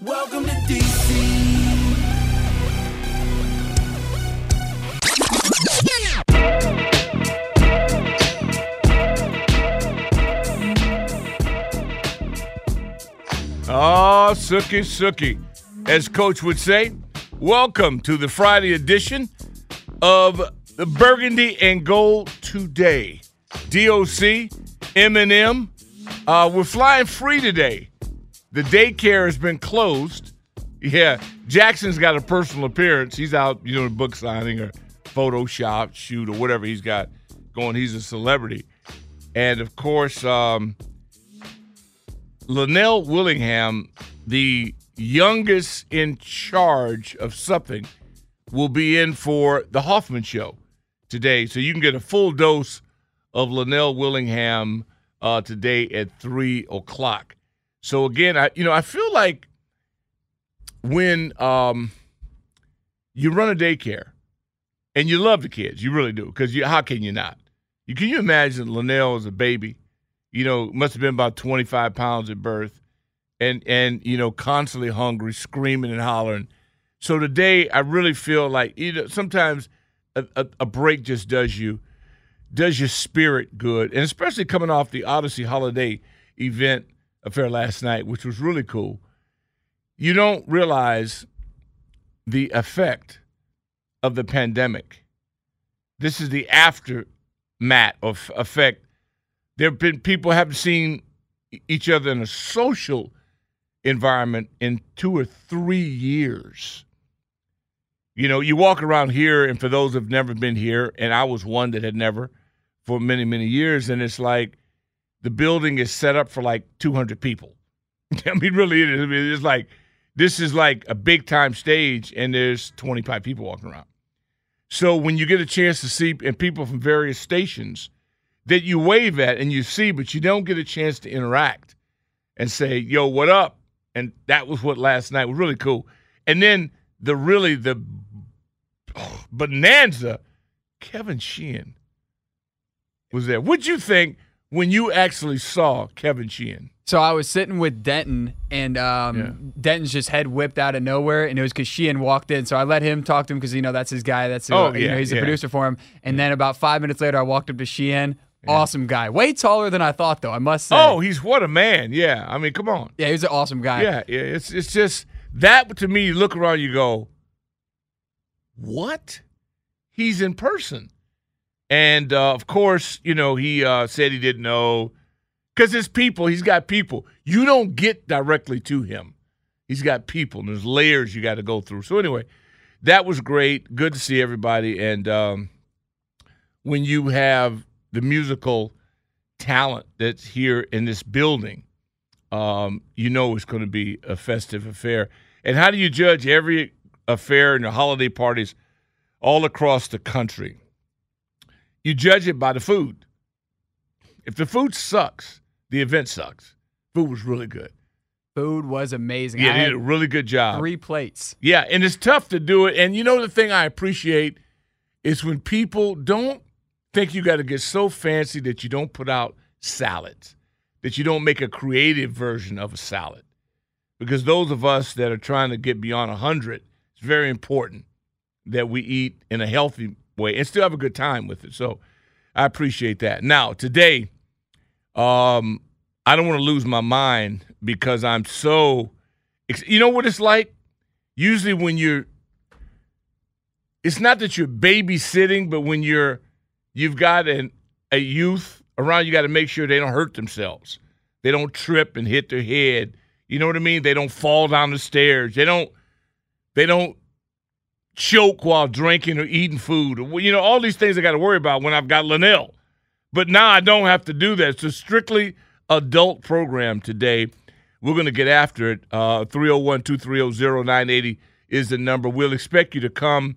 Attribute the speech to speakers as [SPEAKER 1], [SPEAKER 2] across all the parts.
[SPEAKER 1] Welcome to DC.
[SPEAKER 2] Oh, Sookie, Sookie. As Coach would say, welcome to the Friday edition of the Burgundy and Gold Today. DOC, Eminem, uh, we're flying free today. The daycare has been closed. Yeah, Jackson's got a personal appearance. He's out, you know, book signing or Photoshop shoot or whatever he's got going. He's a celebrity. And of course, um, Linnell Willingham, the youngest in charge of something, will be in for the Hoffman Show today. So you can get a full dose of Linnell Willingham uh, today at three o'clock. So again, I you know I feel like when um, you run a daycare and you love the kids, you really do, because you how can you not? You can you imagine Linnell as a baby? you know, must have been about 25 pounds at birth and, and, you know, constantly hungry, screaming and hollering. So today, I really feel like, you know, sometimes a, a, a break just does you, does your spirit good. And especially coming off the Odyssey holiday event affair last night, which was really cool. You don't realize the effect of the pandemic. This is the aftermath of effect there have been people haven't seen each other in a social environment in two or three years. You know, you walk around here, and for those who've never been here, and I was one that had never for many, many years, and it's like the building is set up for like 200 people. I mean, really, it is. I mean, it's like this is like a big time stage, and there's 25 people walking around. So when you get a chance to see and people from various stations that you wave at and you see, but you don't get a chance to interact and say, "Yo, what up?" And that was what last night was really cool. And then the really the oh, bonanza, Kevin Sheehan was there. What'd you think when you actually saw Kevin Sheehan?
[SPEAKER 3] So I was sitting with Denton, and um,
[SPEAKER 2] Yeah.
[SPEAKER 3] Denton's just head whipped out of nowhere, and it was because Sheehan walked in. So I let him talk to him because you know that's his guy. That's who,
[SPEAKER 2] Oh,
[SPEAKER 3] you
[SPEAKER 2] yeah,
[SPEAKER 3] know, he's
[SPEAKER 2] yeah.
[SPEAKER 3] the producer for him. And then about five minutes later, I walked up to Sheehan. Awesome guy, way taller than I thought, though. I must say.
[SPEAKER 2] Oh, he's what a man! Yeah, I mean, come on.
[SPEAKER 3] yeah, he's an awesome guy.
[SPEAKER 2] Yeah, yeah. It's it's just that to me. You look around, you go, "What? He's in person." And uh, of course, you know, he uh, said he didn't know because it's people. He's got people. You don't get directly to him. He's got people, and there's layers you got to go through. So anyway, that was great. Good to see everybody. And um, when you have the musical talent that's here in this building, um, you know it's going to be a festive affair. And how do you judge every affair and the holiday parties all across the country? You judge it by the food. If the food sucks, the event sucks. Food was really good.
[SPEAKER 3] Food was amazing.
[SPEAKER 2] Yeah,
[SPEAKER 3] I
[SPEAKER 2] they did a really good job.
[SPEAKER 3] three plates.
[SPEAKER 2] Yeah, and it's tough to do it. And you know the thing I appreciate is when people don't think you got to get so fancy that you don't put out salads, that you don't make a creative version of a salad. Because those of us that are trying to get beyond 100, it's very important that we eat in a healthy way and still have a good time with it. So I appreciate that. Now, today, Um, I don't want to lose my mind because I'm so. You know what it's like? Usually, when you're, it's not that you're babysitting, but when you're, you've got an a youth around, you got to make sure they don't hurt themselves. They don't trip and hit their head. You know what I mean? They don't fall down the stairs. They don't. They don't choke while drinking or eating food. You know, all these things I got to worry about when I've got Linnell. But now I don't have to do that. It's a strictly adult program today. We're going to get after it. Uh, 301 230 0980 is the number. We'll expect you to come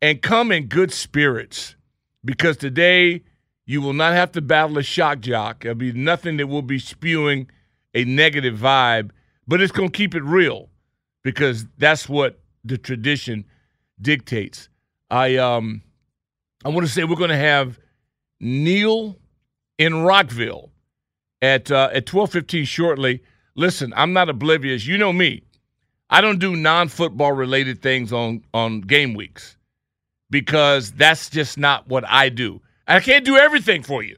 [SPEAKER 2] and come in good spirits because today you will not have to battle a shock jock. There'll be nothing that will be spewing a negative vibe, but it's going to keep it real because that's what the tradition dictates. I um I want to say we're going to have Neil in Rockville at uh, at 12:15 shortly. Listen, I'm not oblivious. You know me. I don't do non-football related things on on game weeks because that's just not what I do. I can't do everything for you.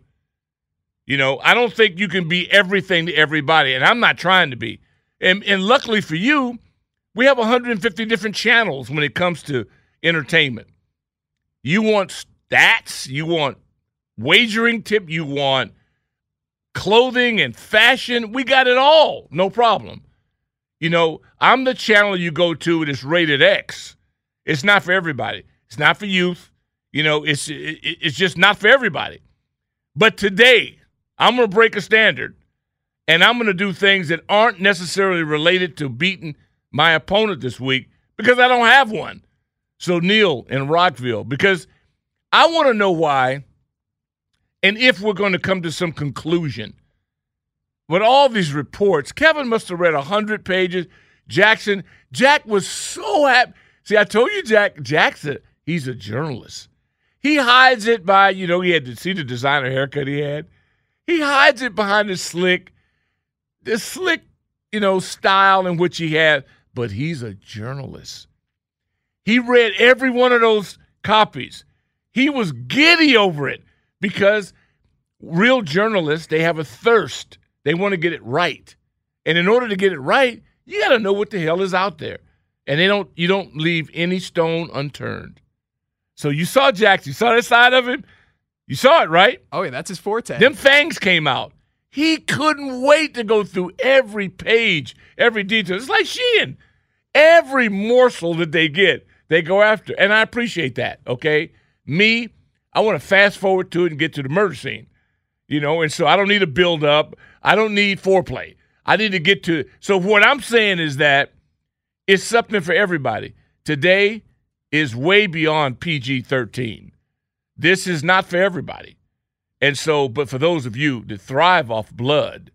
[SPEAKER 2] You know, I don't think you can be everything to everybody, and I'm not trying to be. And and luckily for you, we have 150 different channels when it comes to entertainment. You want stats, you want wagering tip, you want clothing and fashion. We got it all, no problem. You know, I'm the channel you go to that's rated X. It's not for everybody. It's not for youth. You know, it's it's just not for everybody. But today, I'm going to break a standard, and I'm going to do things that aren't necessarily related to beating my opponent this week because I don't have one. So Neil in Rockville, because I want to know why, and if we're going to come to some conclusion. But all these reports, Kevin must have read hundred pages. Jackson, Jack was so happy. See, I told you, Jack, Jackson, he's a journalist. He hides it by, you know, he had to see the designer haircut he had. He hides it behind the slick, the slick, you know, style in which he had. But he's a journalist. He read every one of those copies. He was giddy over it because real journalists, they have a thirst. They want to get it right. And in order to get it right, you got to know what the hell is out there. And they don't you don't leave any stone unturned. So you saw Jackson, you saw that side of him? You saw it, right?
[SPEAKER 3] Oh yeah, that's his forte.
[SPEAKER 2] Them fangs came out. He couldn't wait to go through every page, every detail. It's like Sheehan. Every morsel that they get, they go after. And I appreciate that, okay? Me, I want to fast forward to it and get to the murder scene. You know, and so I don't need a build up. I don't need foreplay. I need to get to so what I'm saying is that it's something for everybody. Today is way beyond PG 13. This is not for everybody. And so, but for those of you that thrive off blood,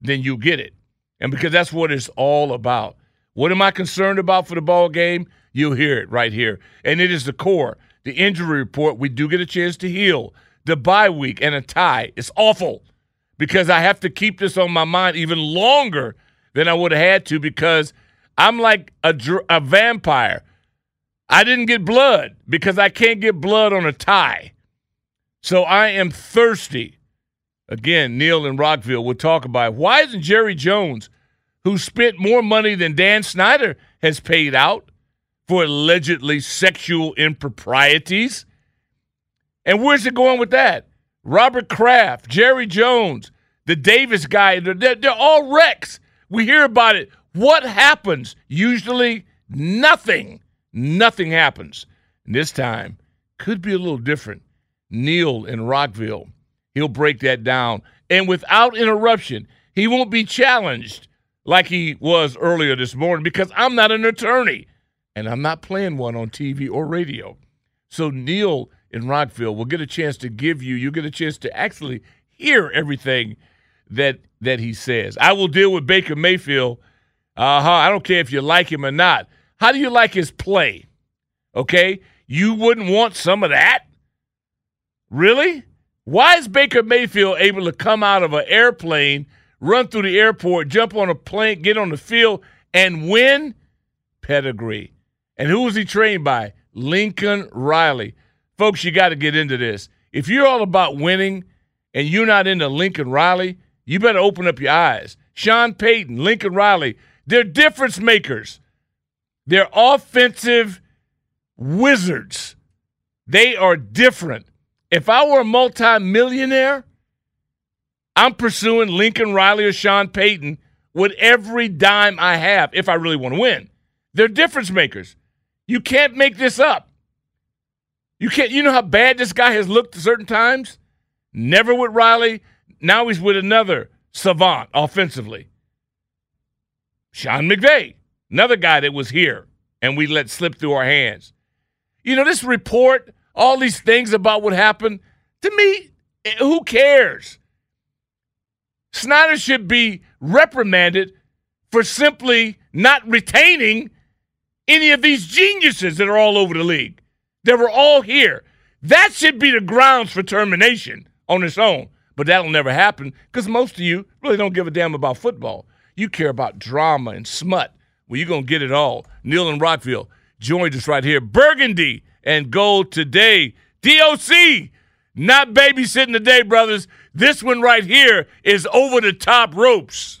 [SPEAKER 2] then you get it. And because that's what it's all about. What am I concerned about for the ball game? You'll hear it right here. And it is the core. The injury report, we do get a chance to heal. The bye week and a tie. It's awful because I have to keep this on my mind even longer than I would have had to because I'm like a, a vampire. I didn't get blood because I can't get blood on a tie. So I am thirsty. Again, Neil and Rockville will talk about it. why isn't Jerry Jones who spent more money than Dan Snyder has paid out for allegedly sexual improprieties. And where's it going with that? Robert Kraft, Jerry Jones, the Davis guy, they're, they're all wrecks. We hear about it. What happens? Usually nothing. Nothing happens. And this time could be a little different. Neil in Rockville, he'll break that down. And without interruption, he won't be challenged like he was earlier this morning because I'm not an attorney and I'm not playing one on TV or radio. So Neil in Rockville will get a chance to give you, you'll get a chance to actually hear everything that that he says. I will deal with Baker Mayfield. Uh-huh. I don't care if you like him or not. How do you like his play? Okay? You wouldn't want some of that? Really? Why is Baker Mayfield able to come out of an airplane run through the airport, jump on a plane, get on the field, and win? Pedigree. And who was he trained by? Lincoln Riley. Folks, you got to get into this. If you're all about winning and you're not into Lincoln Riley, you better open up your eyes. Sean Payton, Lincoln Riley, they're difference makers. They're offensive wizards. They are different. If I were a multimillionaire, I'm pursuing Lincoln Riley or Sean Payton with every dime I have if I really want to win. They're difference makers. You can't make this up. You can't you know how bad this guy has looked at certain times? Never with Riley. Now he's with another savant offensively. Sean McVay, another guy that was here and we let slip through our hands. You know, this report, all these things about what happened, to me, eh, who cares? Snyder should be reprimanded for simply not retaining any of these geniuses that are all over the league. They were all here. That should be the grounds for termination on its own. But that'll never happen because most of you really don't give a damn about football. You care about drama and smut. Well, you're going to get it all. Neil and Rockville joins us right here. Burgundy and gold today. DOC, not babysitting today, brothers. This one right here is over the top ropes.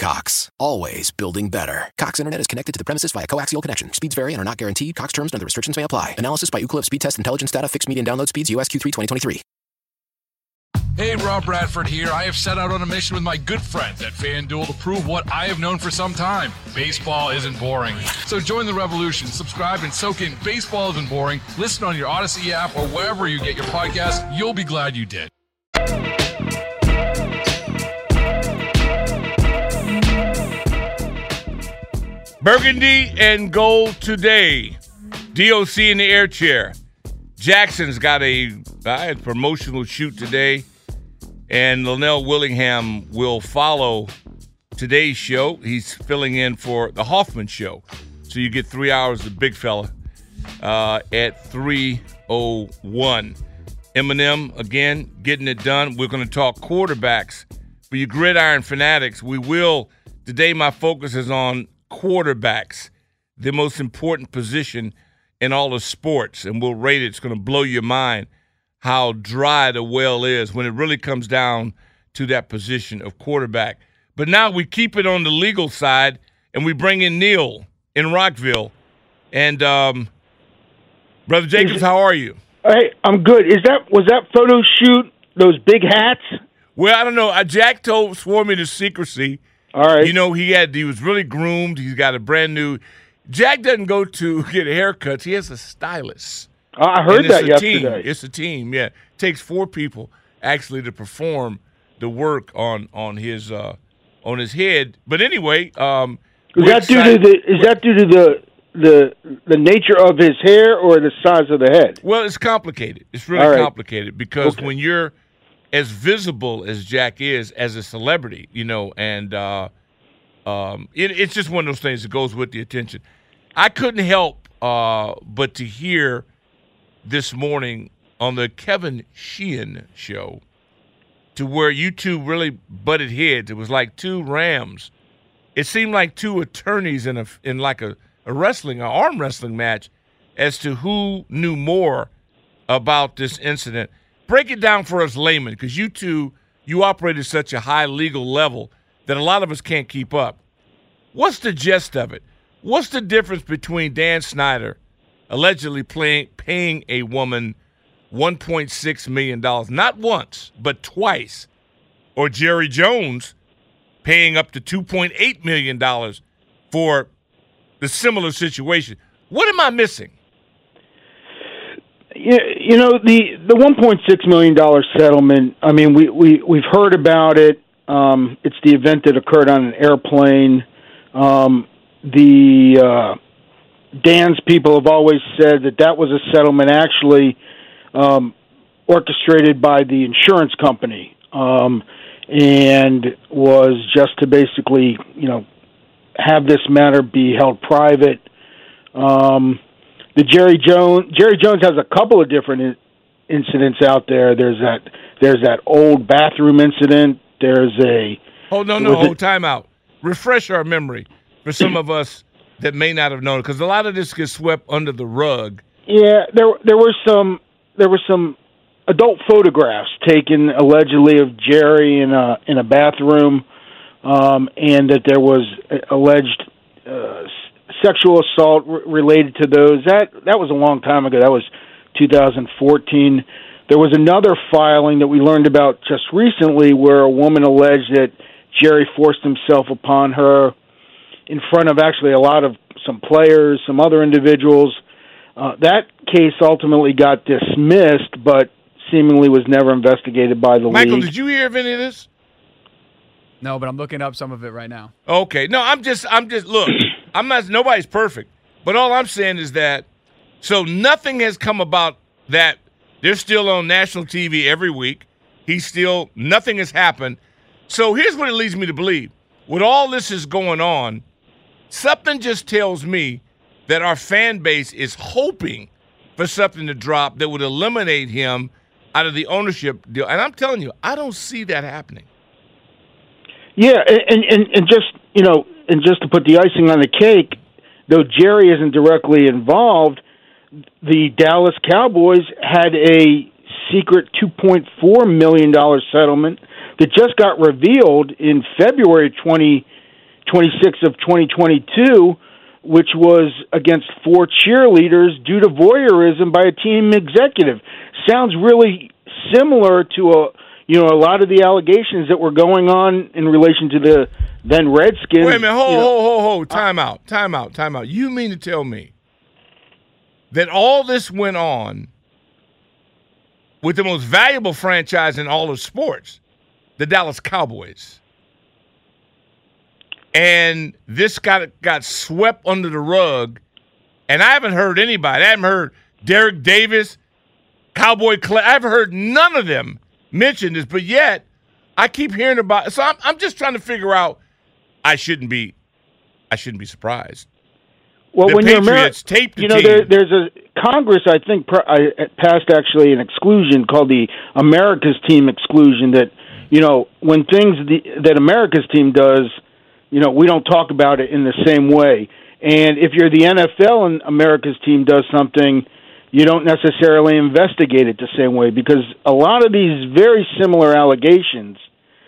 [SPEAKER 4] Cox, always building better. Cox Internet is connected to the premises via coaxial connection. Speeds vary and are not guaranteed. Cox terms and other restrictions may apply. Analysis by Ookla Speed Test Intelligence Data. Fixed median download speeds. USQ3 2023.
[SPEAKER 5] Hey, Rob Bradford here. I have set out on a mission with my good friends at FanDuel to prove what I have known for some time baseball isn't boring. So join the revolution. Subscribe and soak in Baseball Isn't Boring. Listen on your Odyssey app or wherever you get your podcast. You'll be glad you did.
[SPEAKER 2] Burgundy and gold today. DOC in the air chair. Jackson's got a uh, promotional shoot today, and Linnell Willingham will follow today's show. He's filling in for the Hoffman show. So you get three hours of Big Fella uh, at 301. Eminem, again, getting it done. We're going to talk quarterbacks. For you gridiron fanatics, we will. Today, my focus is on quarterbacks, the most important position in all of sports, and we'll rate it. It's going to blow your mind how dry the well is when it really comes down to that position of quarterback. But now we keep it on the legal side, and we bring in Neil in Rockville. And um, brother Jacobs, how are you?
[SPEAKER 6] Hey, I'm good. Is that was that photo shoot those big hats?
[SPEAKER 2] Well, I don't know. Jack told swore me to secrecy.
[SPEAKER 6] All right.
[SPEAKER 2] You know, he had he was really groomed. He's got a brand new. Jack doesn't go to get haircuts. He has a stylist.
[SPEAKER 6] I heard that
[SPEAKER 2] a
[SPEAKER 6] yesterday.
[SPEAKER 2] Team. It's a team. Yeah, it takes four people actually to perform the work on on his uh on his head. But anyway, um,
[SPEAKER 6] Is that due to the is that due to the the the nature of his hair or the size of the head?
[SPEAKER 2] Well, it's complicated. It's really
[SPEAKER 6] All right.
[SPEAKER 2] complicated because
[SPEAKER 6] Okay.
[SPEAKER 2] when you're as visible as Jack is as a celebrity, you know, and uh, um, it, it's just one of those things that goes with the attention. I couldn't help uh, but to hear this morning on the Kevin Sheehan show to where you two really butted heads. It was like two rams. It seemed like two attorneys in a in like a, a wrestling, an arm wrestling match, as to who knew more about this incident. Break it down for us laymen, because you two you operate at such a high legal level that a lot of us can't keep up. What's the gist of it? What's the difference between Dan Snyder allegedly paying a woman $1.6 million, not once, but twice, or Jerry Jones paying up to $2.8 million for the similar situation? What am I missing?
[SPEAKER 6] You know the the 1.6 million dollar settlement. I mean, we we we've heard about it. Um, it's the event that occurred on an airplane. Um, the uh, Dan's people have always said that that was a settlement actually um, orchestrated by the insurance company um, and was just to basically, you know, have this matter be held private. Um, the Jerry Jones Jerry Jones has a couple of different in, incidents out there. There's that there's that old bathroom incident. There's a
[SPEAKER 2] Oh no no hold time out. Refresh our memory for some of us that may not have known because a lot of this gets swept under the rug.
[SPEAKER 6] Yeah, there there were some there were some adult photographs taken allegedly of Jerry in a in a bathroom, um, and that there was alleged uh, sexual assault r- related to those. That that was a long time ago. That was 2014. There was another filing that we learned about just recently, where a woman alleged that Jerry forced himself upon her in front of actually a lot of some players, some other individuals. Uh, that case ultimately got dismissed, but seemingly was never investigated by the
[SPEAKER 2] Michael,
[SPEAKER 6] league.
[SPEAKER 2] did you hear of any of this?
[SPEAKER 3] No, but I'm looking up some of it right now.
[SPEAKER 2] Okay. No, I'm just I'm just look, I'm not nobody's perfect. But all I'm saying is that so nothing has come about that they're still on national TV every week. He's still nothing has happened. So here's what it leads me to believe. With all this is going on, something just tells me that our fan base is hoping for something to drop that would eliminate him out of the ownership deal. And I'm telling you, I don't see that happening.
[SPEAKER 6] Yeah, and, and and just you know, and just to put the icing on the cake, though Jerry isn't directly involved, the Dallas Cowboys had a secret two point four million dollar settlement that just got revealed in February twenty twenty six of twenty twenty two, which was against four cheerleaders due to voyeurism by a team executive. Sounds really similar to a you know, a lot of the allegations that were going on in relation to the then Redskins.
[SPEAKER 2] Wait a minute, hold,
[SPEAKER 6] you know,
[SPEAKER 2] hold, hold, hold. Uh, time out, time out, time out. You mean to tell me that all this went on with the most valuable franchise in all of sports, the Dallas Cowboys, and this got got swept under the rug, and I haven't heard anybody. I haven't heard Derek Davis, Cowboy Clay. I haven't heard none of them mention this, but yet I keep hearing about. it. So I'm I'm just trying to figure out. I shouldn't be, I shouldn't be surprised.
[SPEAKER 6] Well,
[SPEAKER 2] the
[SPEAKER 6] when you're Ameri- you know, there, there's a Congress. I think pr- I, passed actually an exclusion called the America's Team exclusion. That you know, when things the, that America's Team does, you know, we don't talk about it in the same way. And if you're the NFL and America's Team does something, you don't necessarily investigate it the same way because a lot of these very similar allegations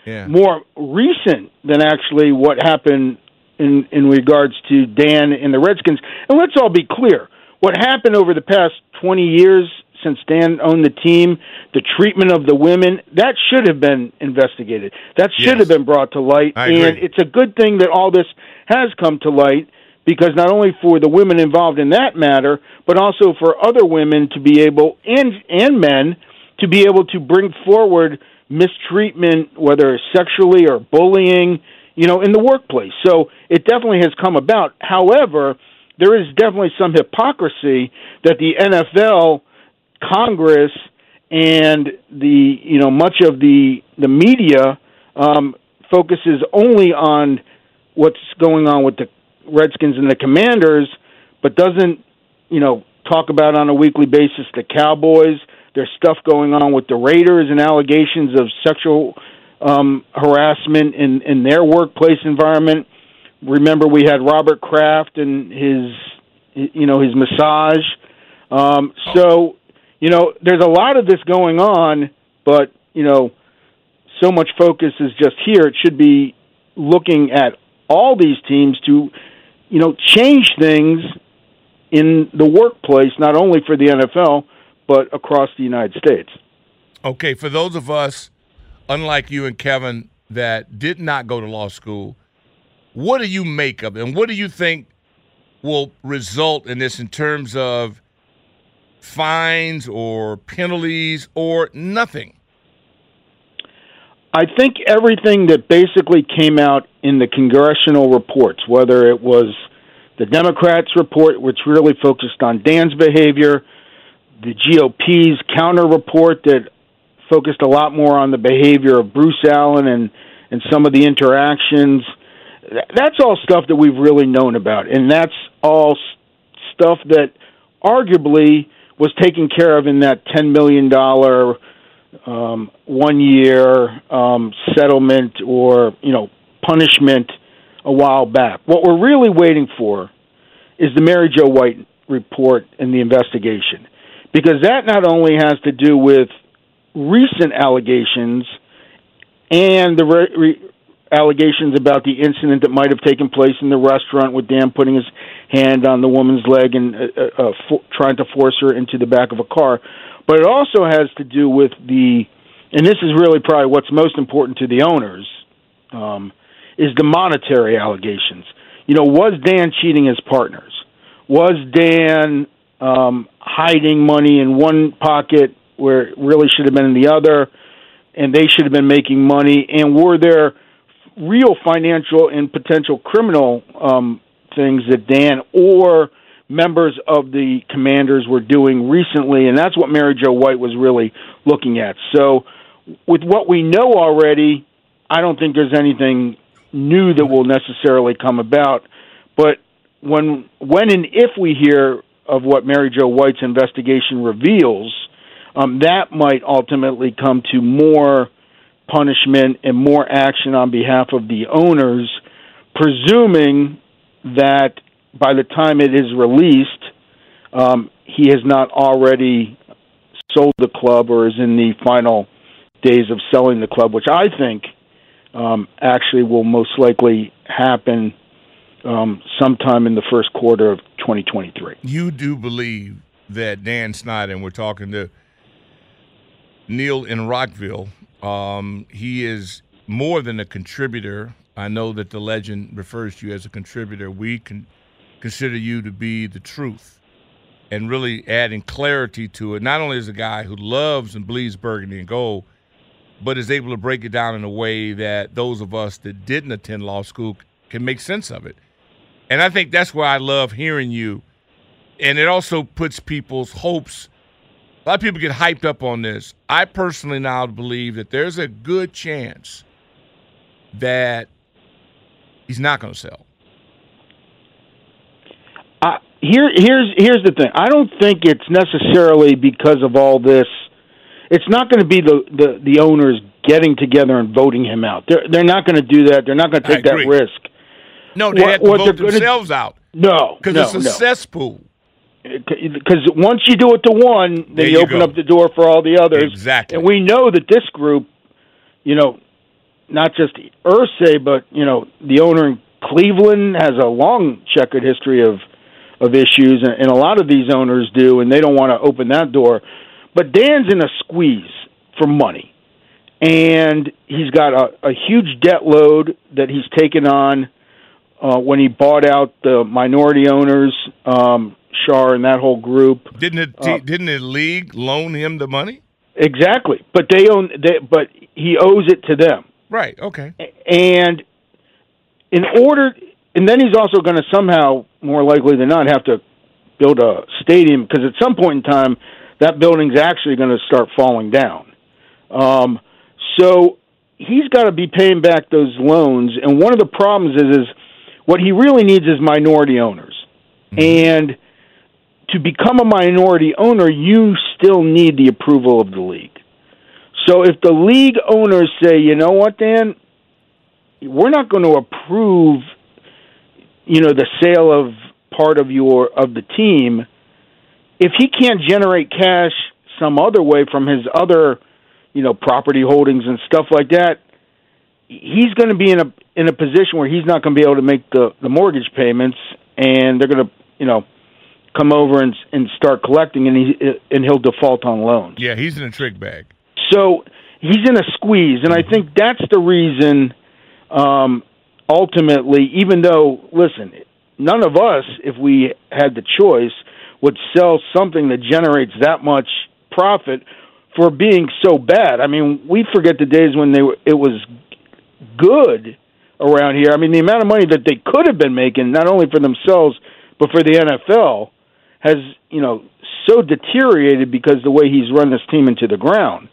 [SPEAKER 2] yeah.
[SPEAKER 6] more recent than actually what happened in in regards to Dan and the Redskins. And let's all be clear: what happened over the past twenty years since Dan owned the team, the treatment of the women, that should have been investigated. That should
[SPEAKER 2] Yes.
[SPEAKER 6] have been brought to light.
[SPEAKER 2] I agree.
[SPEAKER 6] and it's a good thing that all this has come to light because not only for the women involved in that matter, but also for other women to be able and and men to be able to bring forward mistreatment, whether it's sexually or bullying, you know, in the workplace. So it definitely has come about. However, there is definitely some hypocrisy that the NFL, Congress, and the you know much of the the media um, focuses only on what's going on with the Redskins and the Commanders, but doesn't you know talk about on a weekly basis the Cowboys. There's stuff going on with the Raiders and allegations of sexual um, harassment in in their workplace environment. Remember, we had Robert Kraft and his you know his massage. Um, so you know, there's a lot of this going on, but you know, so much focus is just here. It should be looking at all these teams to, you know, change things in the workplace, not only for the NFL but across the United States.
[SPEAKER 2] Okay, for those of us, unlike you and Kevin, that did not go to law school, what do you make of it? And what do you think will result in this in terms of fines or penalties or nothing?
[SPEAKER 6] I think everything that basically came out in the congressional reports, whether it was the Democrats' report, which really focused on Dan's behavior, the GOP's counter report that focused a lot more on the behavior of Bruce Allen and, and some of the interactions. That's all stuff that we've really known about, and that's all stuff that arguably was taken care of in that $10 million um, one year um, settlement or you know punishment a while back. What we're really waiting for is the Mary Jo White report and the investigation, because that not only has to do with recent allegations and the re- re- allegations about the incident that might have taken place in the restaurant with Dan putting his hand on the woman's leg and uh, uh, uh for- trying to force her into the back of a car, but it also has to do with the, and this is really probably what's most important to the owners, um, is the monetary allegations. You know, was Dan cheating his partners? Was Dan um, hiding money in one pocket where it really should have been in the other, and they should have been making money? And were there real financial and potential criminal um, things that Dan or members of the commanders were doing recently, and that's what Mary Jo White was really looking at. So, with what we know already, I don't think there's anything new that will necessarily come about. But when, when and if we hear of what Mary Jo White's investigation reveals, um, that might ultimately come to more punishment and more action on behalf of the owners, presuming that by the time it is released, um, he has not already sold the club or is in the final days of selling the club, which I think um, actually will most likely happen um, sometime in the first quarter of 2023.
[SPEAKER 2] You do believe that Dan Snyder, and we're talking to Neil in Rockville, um, he is more than a contributor. I know that the legend refers to you as a contributor. We can consider you to be the truth and really adding clarity to it. Not only as a guy who loves and bleeds burgundy and gold, but is able to break it down in a way that those of us that didn't attend law school can make sense of it. And I think that's why I love hearing you. And it also puts people's hopes. A lot of people get hyped up on this. I personally now believe that there's a good chance that he's not going to sell uh,
[SPEAKER 6] here here's here's the thing. I don't think it's necessarily because of all this. It's not going to be the, the the owners getting together and voting him out. They're they're not going to do that. They're not going to take that risk.
[SPEAKER 2] No, they
[SPEAKER 6] What-
[SPEAKER 2] have to vote
[SPEAKER 6] they're gonna-
[SPEAKER 2] themselves out
[SPEAKER 6] No,
[SPEAKER 2] because
[SPEAKER 6] no,
[SPEAKER 2] it's a
[SPEAKER 6] no.
[SPEAKER 2] cesspool.
[SPEAKER 6] Because once you do it to one, then
[SPEAKER 2] There
[SPEAKER 6] you,
[SPEAKER 2] you
[SPEAKER 6] open
[SPEAKER 2] go.
[SPEAKER 6] up the door for all the others.
[SPEAKER 2] Exactly.
[SPEAKER 6] And we know that this group, you know, not just Irsay, but you know, the owner in Cleveland has a long checkered history of of issues, and, and a lot of these owners do, and they don't want to open that door. But Dan's in a squeeze for money, and he's got a, a huge debt load that he's taken on uh, when he bought out the minority owners, um, Schar and that whole group.
[SPEAKER 2] Didn't it?
[SPEAKER 6] Uh,
[SPEAKER 2] didn't the league loan him the money?
[SPEAKER 6] Exactly, but they own. They, but he owes it to them,
[SPEAKER 2] Right. Okay.
[SPEAKER 6] and in order, and then he's also going to somehow, more likely than not, have to build a stadium because at some point in time, that building's actually going to start falling down. Um, so he's got to be paying back those loans, and one of the problems is, is what he really needs is minority owners, mm-hmm. and to become a minority owner, you still need the approval of the league. So if the league owners say, you know what, Dan, we're not going to approve, you know, the sale of part of your of the team, if he can't generate cash some other way from his other, you know, property holdings and stuff like that, he's going to be in a in a position where he's not going to be able to make the the mortgage payments, and they're going to, you know, come over and and start collecting, and he and he'll default on loans.
[SPEAKER 2] Yeah, he's in a trick bag.
[SPEAKER 6] So he's in a squeeze, and I think that's the reason. Um, ultimately, even though, listen, none of us, if we had the choice, would sell something that generates that much profit for being so bad. I mean, we forget the days when they were, it was good around here. I mean, the amount of money that they could have been making, not only for themselves but for the NFL, has you know so deteriorated because the way he's run this team into the ground.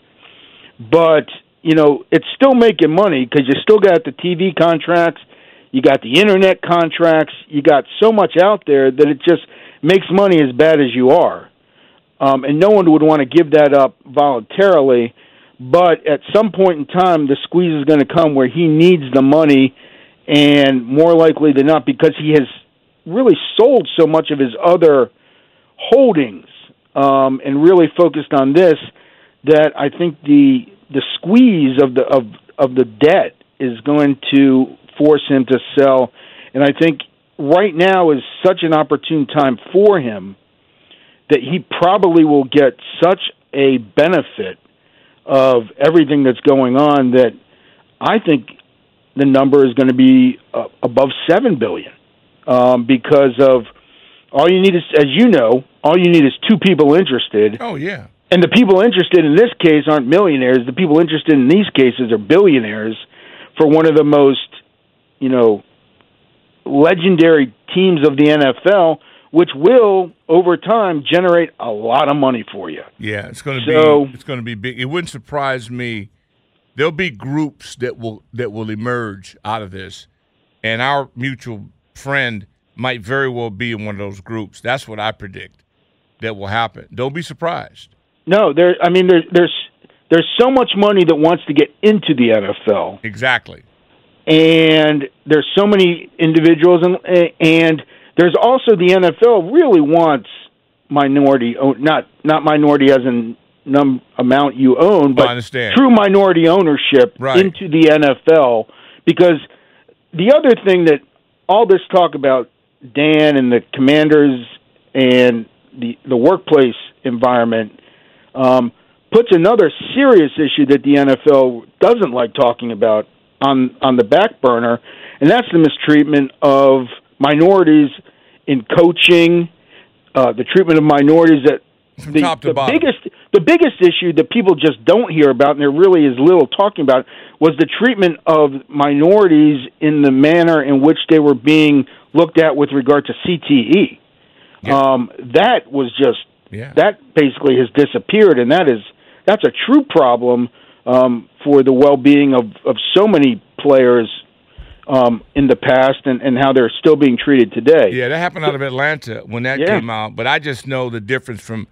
[SPEAKER 6] But you know, it's still making money because you still got the TV contracts, you got the internet contracts, you got so much out there that it just makes money as bad as you are. Um, and no one would want to give that up voluntarily. But at some point in time, the squeeze is going to come where he needs the money, and more likely than not, because he has really sold so much of his other holdings um, and really focused on this, that I think the the squeeze of the of of the debt is going to force him to sell. And I think right now is such an opportune time for him that he probably will get such a benefit of everything that's going on that I think the number is going to be uh, above seven billion um, because of all you need is, as you know, all you need is two people interested.
[SPEAKER 2] Oh yeah,
[SPEAKER 6] and the people interested in this case aren't millionaires. The people interested in these cases are billionaires for one of the most, you know, legendary teams of the NFL, which will over time generate a lot of money for you.
[SPEAKER 2] Yeah, it's going to
[SPEAKER 6] So-
[SPEAKER 2] be it's going to be big. It wouldn't surprise me. There'll be groups that will that will emerge out of this, and our mutual friend might very well be in one of those groups. That's what I predict that will happen. Don't be surprised.
[SPEAKER 6] No, there. I mean, there's there's there's so much money that wants to get into the NFL,
[SPEAKER 2] Exactly.
[SPEAKER 6] and there's so many individuals, and and there's also the NFL really wants minority, not not minority as in num amount you own, but true minority ownership
[SPEAKER 2] Right.
[SPEAKER 6] into the NFL, because the other thing that all this talk about Dan and the Commanders and the the workplace environment um, puts another serious issue that the NFL doesn't like talking about on on the back burner, and that's the mistreatment of minorities in coaching, uh, the treatment of minorities that
[SPEAKER 2] From
[SPEAKER 6] the,
[SPEAKER 2] top to
[SPEAKER 6] the
[SPEAKER 2] bottom.
[SPEAKER 6] biggest the biggest issue that people just don't hear about, and there really is little talking about, was the treatment of minorities in the manner in which they were being looked at with regard to CTE. Um, that was just
[SPEAKER 2] Yeah.
[SPEAKER 6] that basically has disappeared, and that is that's a true problem um, for the well-being of of so many players um, in the past, and, and how they're still being treated today.
[SPEAKER 2] Yeah, that happened out of Atlanta when that
[SPEAKER 6] Yeah.
[SPEAKER 2] came out. But I just know the difference from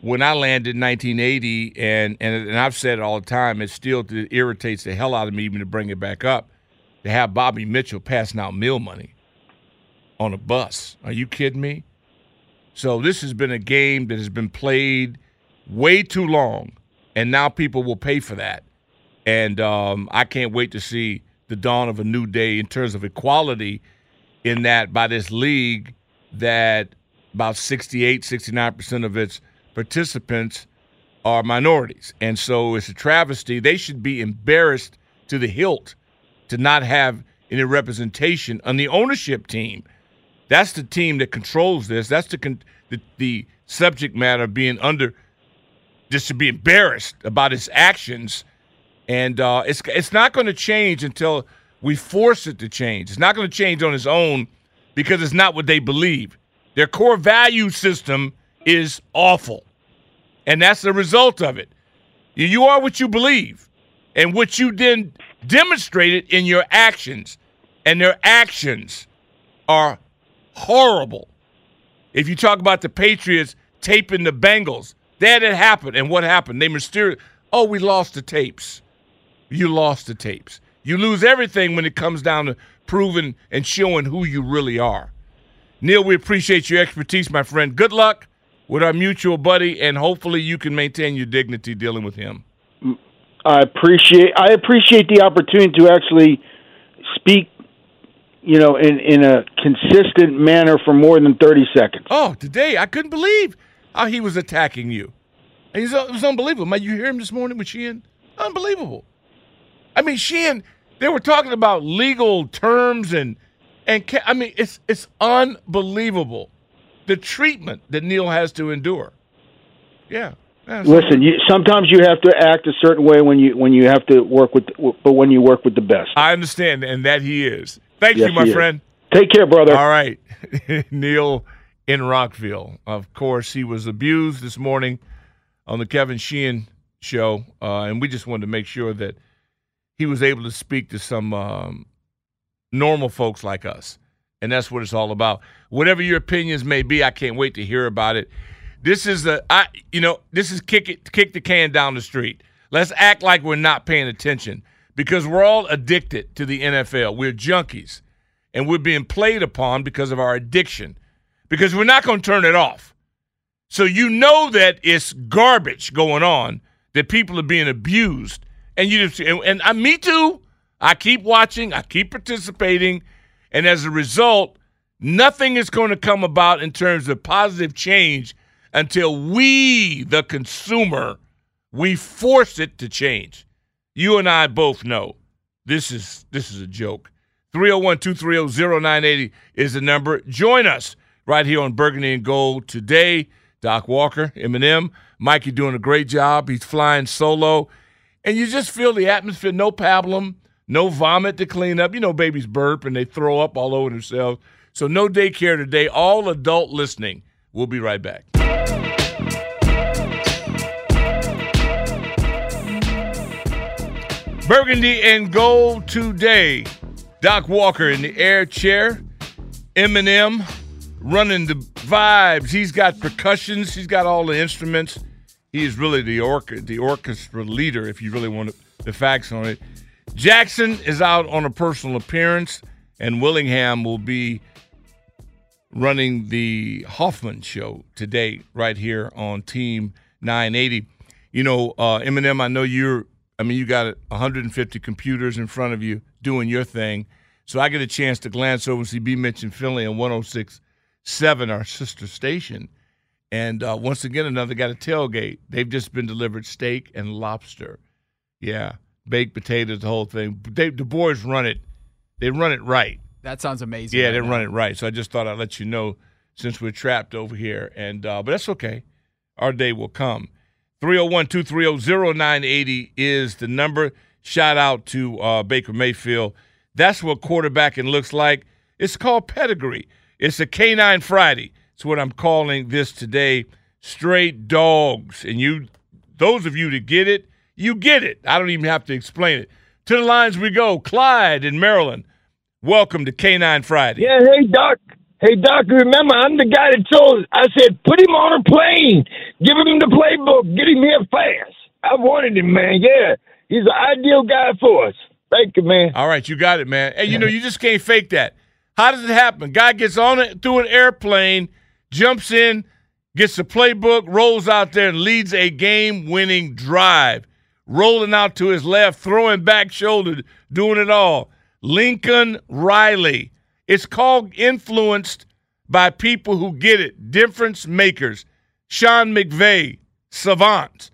[SPEAKER 2] when I landed in 1980, and, and and I've said it all the time. It still it irritates the hell out of me even to bring it back up. To have Bobby Mitchell passing out meal money on a bus. Are you kidding me? So this has been a game that has been played way too long, and now people will pay for that. And um, I can't wait to see the dawn of a new day in terms of equality in that by this league that about 68, 69% of its participants are minorities. And so it's a travesty. They should be embarrassed to the hilt to not have any representation on the ownership team. That's the team that controls this. That's the con- the, the subject matter being under just to be embarrassed about its actions, and uh, it's it's not going to change until we force it to change. It's not going to change on its own because it's not what they believe. Their core value system is awful, and that's the result of it. You- are what you believe, and what you then demonstrated in your actions, and their actions are horrible. If you talk about the Patriots taping the Bengals, that had happened. And what happened? They mysterious. Oh, we lost the tapes. You lost the tapes. You lose everything when it comes down to proving and showing who you really are. Neil, we appreciate your expertise, my friend. Good luck with our mutual buddy, and hopefully you can maintain your dignity dealing with him.
[SPEAKER 6] I appreciate I appreciate the opportunity to actually speak, you know, in in a consistent manner for more than thirty seconds.
[SPEAKER 2] Oh, today I couldn't believe how he was attacking you. It was unbelievable. Man, you hear him this morning with Sheehan? Unbelievable. I mean, Sheehan, they were talking about legal terms and and I mean, it's it's unbelievable the treatment that Neil has to endure. Yeah. yeah
[SPEAKER 6] Listen, you, sometimes you have to act a certain way when you when you have to work with, but when you work with the best.
[SPEAKER 2] I understand, and that he is. Thank
[SPEAKER 6] Yes,
[SPEAKER 2] you, my
[SPEAKER 6] he is.
[SPEAKER 2] friend.
[SPEAKER 6] Take care, brother.
[SPEAKER 2] All right. Neil in Rockville. Of course, he was abused this morning on the Kevin Sheehan show, uh, and we just wanted to make sure that he was able to speak to some um, normal folks like us. And that's what it's all about. Whatever your opinions may be, I can't wait to hear about it. This is a, I, you know, this is kick it, kick the can down the street. Let's act like we're not paying attention because we're all addicted to the NFL. We're junkies and we're being played upon because of our addiction because we're not going to turn it off. So you know that it's garbage going on, that people are being abused, and you just and, and uh, me too. I keep watching, I keep participating, and as a result, nothing is going to come about in terms of positive change until we, the consumer, we force it to change. You and I both know this is this is a joke. 301-230-0980 is the number. Join us right here on Burgundy and Gold today. Doc Walker, Eminem, Mikey doing a great job. He's flying solo. And you just feel the atmosphere, no pablum, no vomit to clean up. You know, babies burp and they throw up all over themselves. So no daycare today. All adult listening. We'll be right back. Burgundy and Gold today. Doc Walker in the air chair. Eminem running the vibes. He's got percussions. He's got all the instruments. He is really the the orchestra leader, if you really want the facts on it. Jackson is out on a personal appearance, and Willingham will be running the Hoffman show today, right here on Team 980. You know, uh, Eminem, I know you're. I mean, you got 150 computers in front of you doing your thing. So I get a chance to glance over and see B. Mitch and Finley on 106.7, our sister station. And uh, once again, another got a tailgate. They've just been delivered steak and lobster. Yeah, baked potatoes, the whole thing. They, the boys run it. They run it right.
[SPEAKER 3] That sounds amazing.
[SPEAKER 2] Yeah,
[SPEAKER 3] right
[SPEAKER 2] they
[SPEAKER 3] now.
[SPEAKER 2] run it right. So I just thought I'd let you know since we're trapped over here. And uh, but that's okay. Our day will come. 301-230-0980 is the number. Shout out to uh, Baker Mayfield. That's what quarterbacking looks like. It's called pedigree. It's a Canine Friday. It's what I'm calling this today. Straight dogs. And you, those of you that get it, you get it. I don't even have to explain it. To the lines we go. Clyde in Maryland. Welcome to Canine Friday.
[SPEAKER 7] Yeah, hey Doc. Hey Doc, remember I'm the guy that told I said put him on a plane, give him the playbook, get him here fast. I wanted him, man. Yeah, he's the ideal guy for us. Thank you, man.
[SPEAKER 2] All right, you got it, man. Hey, you know, you just can't fake that. How does it happen? Guy gets on it through an airplane, jumps in, gets the playbook, rolls out there and leads a game-winning drive, rolling out to his left, throwing back shoulder, doing it all. Lincoln Riley. It's called influenced by people who get it, difference makers. Sean McVay, savant.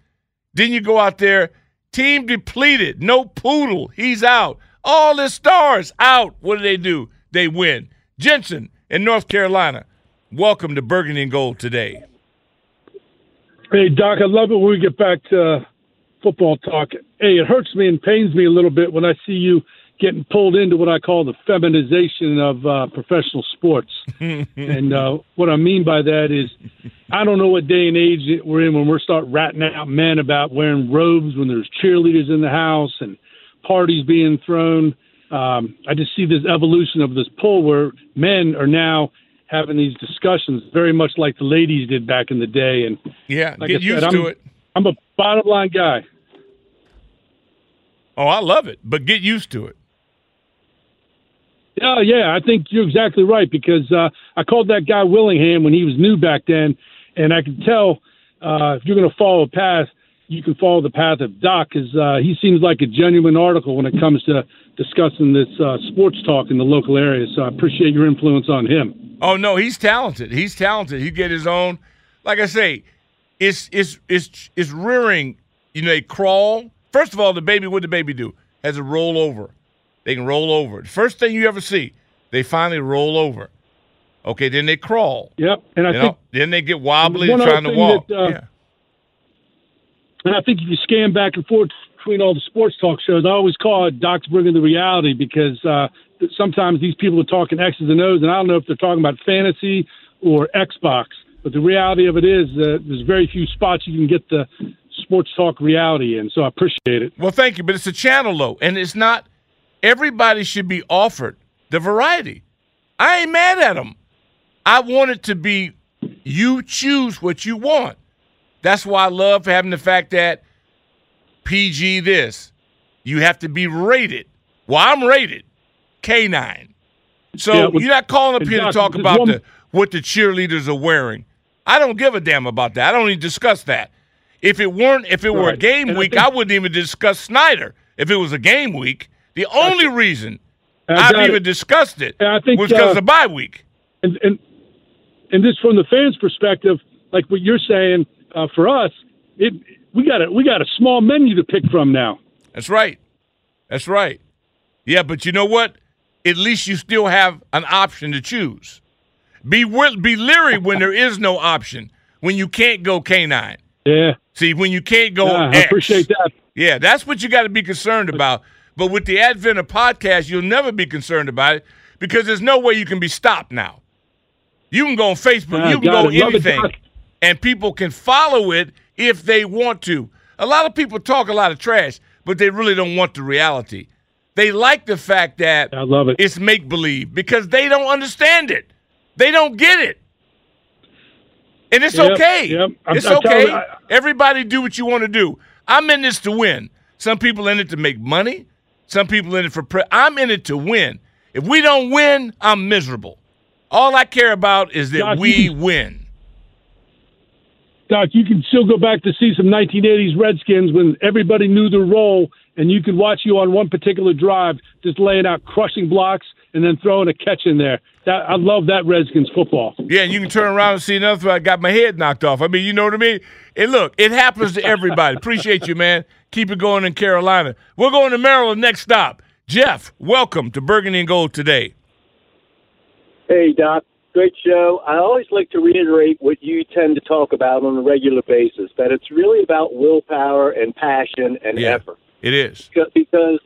[SPEAKER 2] Then you go out there, team depleted, no poodle, he's out. All the stars out. What do they do? They win. Jensen in North Carolina. Welcome to Burgundy and Gold today.
[SPEAKER 8] Hey, Doc, I love it when we get back to football talk. Hey, it hurts me and pains me a little bit when I see you getting pulled into what I call the feminization of uh, professional sports. and uh, what I mean by that is, I don't know what day and age we're in when we're start ratting out men about wearing robes when there's cheerleaders in the house and parties being thrown. Um, I just see this evolution of this pull where men are now having these discussions very much like the ladies did back in the day. And
[SPEAKER 2] Yeah,
[SPEAKER 8] like
[SPEAKER 2] get
[SPEAKER 8] I said,
[SPEAKER 2] used
[SPEAKER 8] I'm,
[SPEAKER 2] to it.
[SPEAKER 8] I'm a bottom line guy.
[SPEAKER 2] Oh, I love it, but get used to it.
[SPEAKER 8] Yeah, yeah, I think you're exactly right because uh, I called that guy Willingham when he was new back then, and I could tell uh, if you're going to follow a path, you can follow the path of Doc because uh, he seems like a genuine article when it comes to discussing this uh, sports talk in the local area. So I appreciate your influence on him.
[SPEAKER 2] Oh no, he's talented. He's talented. He get his own. Like I say, it's it's it's it's rearing. You know, they crawl. First of all, the baby. What the baby do? Has a roll over. They can roll over. The first thing you ever see, they finally roll over. Okay, then they crawl.
[SPEAKER 8] Yep, and I
[SPEAKER 2] You
[SPEAKER 8] think
[SPEAKER 2] know, then they get wobbly trying to walk.
[SPEAKER 8] that, uh,
[SPEAKER 2] yeah.
[SPEAKER 8] And I think if you scan back and forth between all the sports talk shows, I always call it Doc's bringing the reality because uh, sometimes these people are talking X's and O's, and I don't know if they're talking about fantasy or Xbox. But the reality of it is that there's very few spots you can get the sports talk reality in. So I appreciate it.
[SPEAKER 2] Well, thank you, but it's a channel though, and it's not. Everybody should be offered the variety. I ain't mad at them. I want it to be you choose what you want. That's why I love having the fact that PG this. You have to be rated. Well, I'm rated K9. So
[SPEAKER 8] Yeah,
[SPEAKER 2] you're not calling up here to talk about
[SPEAKER 8] one-
[SPEAKER 2] the what the cheerleaders are wearing. I don't give a damn about that. I don't even discuss that. If it weren't, if it were a game
[SPEAKER 8] And I
[SPEAKER 2] week,
[SPEAKER 8] think-
[SPEAKER 2] I wouldn't even discuss Snyder. If it was a game week, the only reason
[SPEAKER 8] I
[SPEAKER 2] I've even
[SPEAKER 8] it.
[SPEAKER 2] discussed it
[SPEAKER 8] And I think,
[SPEAKER 2] was because
[SPEAKER 8] uh,
[SPEAKER 2] of bye week.
[SPEAKER 8] and and and this from the fans' perspective, like what you're saying, uh, for us, it we got a we got a small menu to pick from now.
[SPEAKER 2] That's right. That's right. Yeah, but you know what? At least you still have an option to choose. Be be leery when there is no option. When you can't go K9.
[SPEAKER 8] Yeah,
[SPEAKER 2] See, when you can't go
[SPEAKER 8] Yeah, I appreciate that.
[SPEAKER 2] Yeah, that's what you got to be concerned about. But with the advent of podcasts, you'll never be concerned about it because there's no way you can be stopped now. You can go on Facebook,
[SPEAKER 8] Ah,
[SPEAKER 2] you can go
[SPEAKER 8] it.
[SPEAKER 2] Anything. And people can follow it if they want to. A lot of people talk a lot of trash, but they really don't want the reality. They like the fact that
[SPEAKER 8] I love it.
[SPEAKER 2] it's make believe because they don't understand it. They don't get it. And it's
[SPEAKER 8] Yep,
[SPEAKER 2] okay.
[SPEAKER 8] yep. I'm-
[SPEAKER 2] It's
[SPEAKER 8] I'm
[SPEAKER 2] okay.
[SPEAKER 8] you, I-
[SPEAKER 2] Everybody do what you want to do. I'm in this to win. Some people in it to make money. Some people in it for pre- I'm in it to win. If we don't win, I'm miserable. All I care about is that
[SPEAKER 8] Doc,
[SPEAKER 2] we win.
[SPEAKER 8] Doc, you can still go back to see some 1980s Redskins when everybody knew their role, and you could watch you on one particular drive just laying out crushing blocks and then throwing a catch in there. That, I love that Redskins football.
[SPEAKER 2] Yeah, and you can turn around and see another I got my head knocked off. I mean, you know what I mean? And look, it happens to everybody. Appreciate you, man. Keep it going in Carolina. We're going to Maryland next stop. Jeff, welcome to Burgundy and Gold today.
[SPEAKER 9] Hey, Doc. Great show. I always like to reiterate what you tend to talk about on a regular basis that it's really about willpower and passion and
[SPEAKER 2] Yeah.
[SPEAKER 9] effort.
[SPEAKER 2] It is.
[SPEAKER 9] Because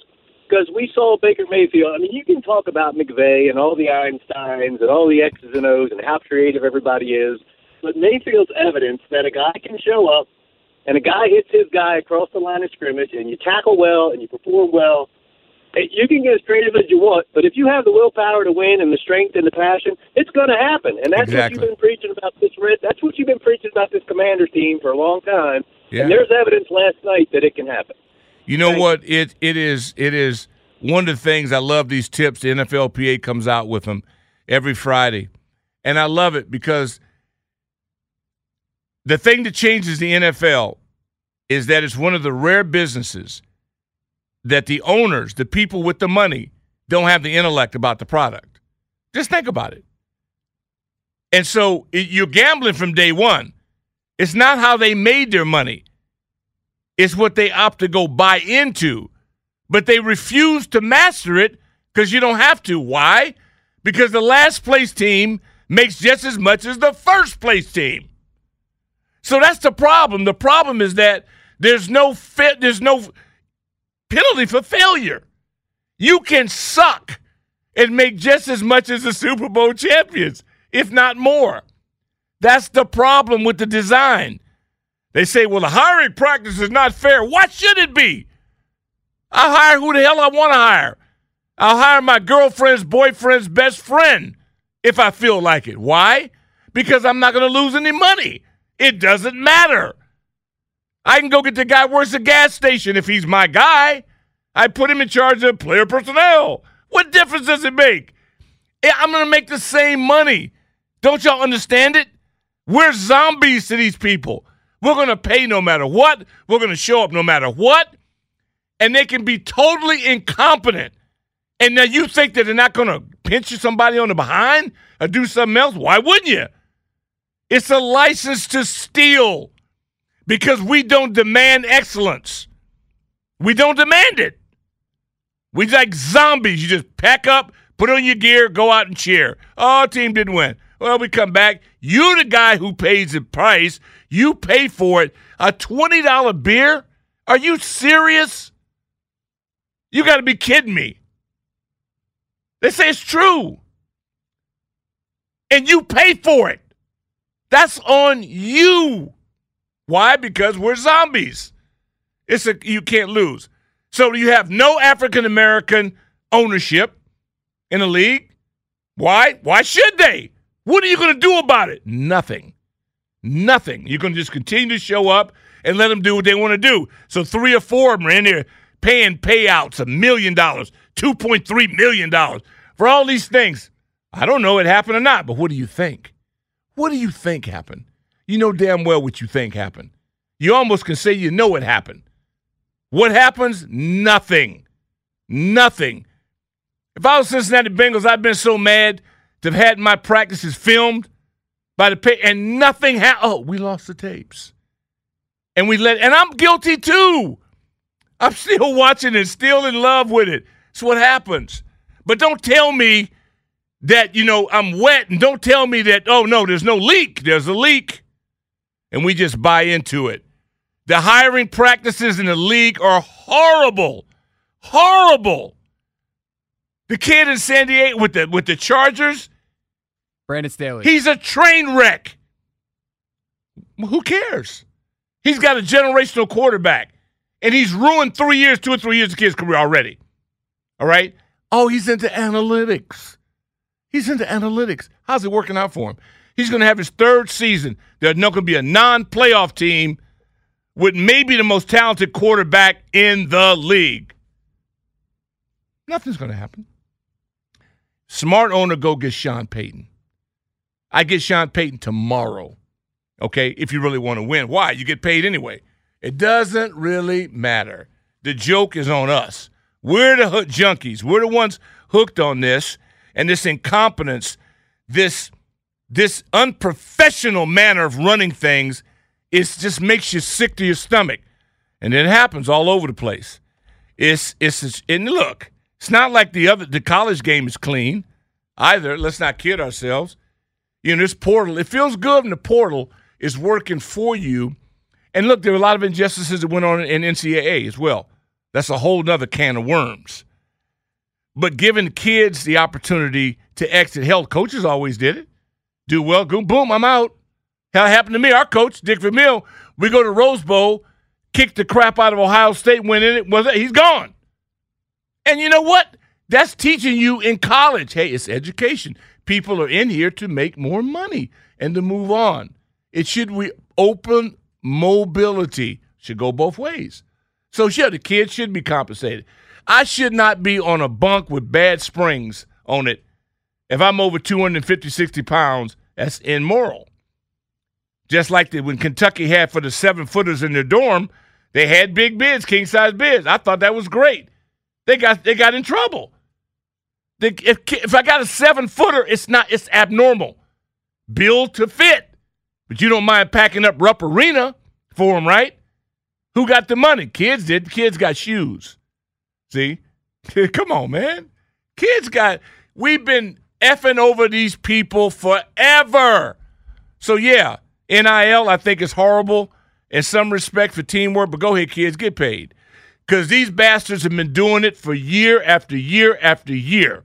[SPEAKER 9] because we saw Baker Mayfield. I mean, you can talk about McVay and all the Einsteins and all the X's and O's and how creative everybody is, but Mayfield's evidence that a guy can show up and a guy hits his guy across the line of scrimmage and you tackle well and you perform well. You can get as creative as you want, but if you have the willpower to win and the strength and the passion, it's going to happen. And that's
[SPEAKER 2] Exactly.
[SPEAKER 9] what you've been preaching about this red. That's what you've been preaching about this Commander team for a long time.
[SPEAKER 2] Yeah.
[SPEAKER 9] And there's evidence last night that it can happen.
[SPEAKER 2] You know what? It it is it is one of the things I love these tips. The NFLPA comes out with them every Friday, and I love it because the thing that changes the NFL is that it's one of the rare businesses that the owners, the people with the money, don't have the intellect about the product. Just think about it. And so you're gambling from day one. It's not how they made their money. It's what they opt to go buy into, but they refuse to master it because you don't have to. Why? Because the last place team makes just as much as the first place team. So that's the problem. The problem is that there's no fit, there's no penalty for failure. You can suck and make just as much as the Super Bowl champions, if not more. That's the problem with the design. They say, well, the hiring practice is not fair. Why should it be? I'll hire who the hell I want to hire. I'll hire my girlfriend's boyfriend's best friend if I feel like it. Why? Because I'm not going to lose any money. It doesn't matter. I can go get the guy works the gas station if he's my guy. I put him in charge of player personnel. What difference does it make? I'm going to make the same money. Don't y'all understand it? We're zombies to these people. We're going to pay no matter what. We're going to show up no matter what. And they can be totally incompetent. And now you think that they're not going to pinch you somebody on the behind or do something else? Why wouldn't you? It's a license to steal because we don't demand excellence. We don't demand it. We like zombies. You just pack up, put on your gear, go out and cheer. Oh, team didn't win. Well, we come back. You, the guy who pays the price, you pay for it. A $20 beer? Are you serious? You got to be kidding me. They say it's true. And you pay for it. That's on you. Why? Because we're zombies. It's a you can't lose. So you have no African American ownership in the league. Why? Why should they? What are you going to do about it? Nothing. Nothing. You're going to just continue to show up and let them do what they want to do. So three or four of them are in there paying payouts a million dollars, $2.3 million for all these things. I don't know it happened or not, but what do you think? What do you think happened? You know damn well what you think happened. You almost can say you know what happened. What happens? Nothing. Nothing. If I was Cincinnati Bengals, I'd been so mad to have had my practices filmed by the pay, and nothing happened. Oh, we lost the tapes, and we let, and I'm guilty too. I'm still watching it, still in love with it. It's what happens. But don't tell me that you know I'm wet, and don't tell me that oh no, there's no leak. There's a leak, and we just buy into it. The hiring practices in the league are horrible, horrible. The kid in San Diego with the with the Chargers,
[SPEAKER 3] Brandon Staley.
[SPEAKER 2] he's a train wreck. Who cares? He's got a generational quarterback, and he's ruined three years, two or three years of kid's career already. All right. Oh, he's into analytics. He's into analytics. How's it working out for him? He's going to have his third season. There's not going to be a non-playoff team with maybe the most talented quarterback in the league. Nothing's going to happen. Smart owner, go get Sean Payton. I get Sean Payton tomorrow, okay, if you really want to win. Why? You get paid anyway. It doesn't really matter. The joke is on us. We're the hook junkies. We're the ones hooked on this and this incompetence, this this unprofessional manner of running things. It just makes you sick to your stomach, and it happens all over the place. It's it's and look, it's not like the other the college game is clean either. Let's not kid ourselves. You know, this portal, it feels good when the portal is working for you. And look, there were a lot of injustices that went on in NCAA as well. That's a whole nother can of worms. But giving kids the opportunity to exit, hell, coaches always did it. Do well, boom, boom, I'm out. Hell happened to me. Our coach, Dick Vermeil, we go to Rose Bowl, kick the crap out of Ohio State, win in it. Was it? he's gone. And you know what? That's teaching you in college. Hey, it's education. People are in here to make more money and to move on. It should we open mobility should go both ways. So sure, the kids should be compensated. I should not be on a bunk with bad springs on it. If I'm over 250, 60 pounds, that's immoral. Just like the, when Kentucky had for the seven footers in their dorm, they had big beds, king size beds. I thought that was great. They got they got in trouble. If, if I got a seven footer, it's not it's abnormal. Build to fit, but you don't mind packing up Rupp Arena for them, right? Who got the money? Kids did. Kids got shoes. See, come on, man. Kids got. We've been effing over these people forever. So yeah, NIL I think is horrible in some respect for teamwork, but go ahead, kids, get paid because these bastards have been doing it for year after year after year,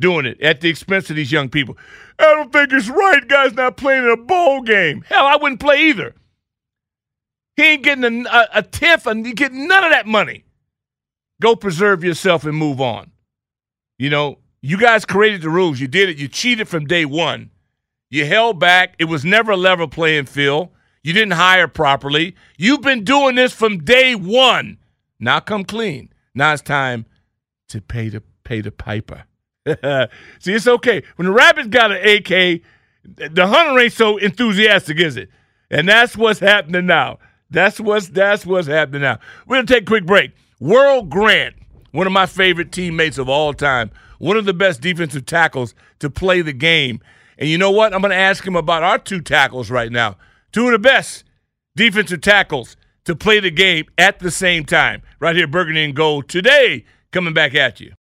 [SPEAKER 2] doing it at the expense of these young people. I don't think it's right, guys, not playing in a bowl game. Hell, I wouldn't play either. He ain't getting a, a, a tenth, and you get none of that money. Go preserve yourself and move on. You know, you guys created the rules. You did it. You cheated from day one. You held back. It was never a level playing field. You didn't hire properly. You've been doing this from day one. Now come clean. Now it's time to pay the pay the piper. See, it's okay. When the rabbit got an AK, the hunter ain't so enthusiastic, is it? And that's what's happening now. That's what's that's what's happening now. We're gonna take a quick break. Darryl Grant, one of my favorite teammates of all time, one of the best defensive tackles to play the game. And you know what? I'm gonna ask him about our two tackles right now. Two of the best defensive tackles to play the game at the same time. Right here, Burgundy and Gold today, coming back at you.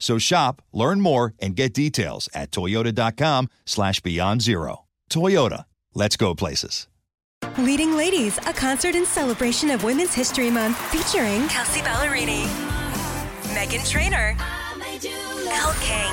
[SPEAKER 10] So shop, learn more, and get details at toyota.com slash beyond zero. Toyota, let's go places.
[SPEAKER 11] Leading Ladies, a concert in celebration of Women's History Month featuring Kelsea Ballerini, Meghan Trainor, Elle King,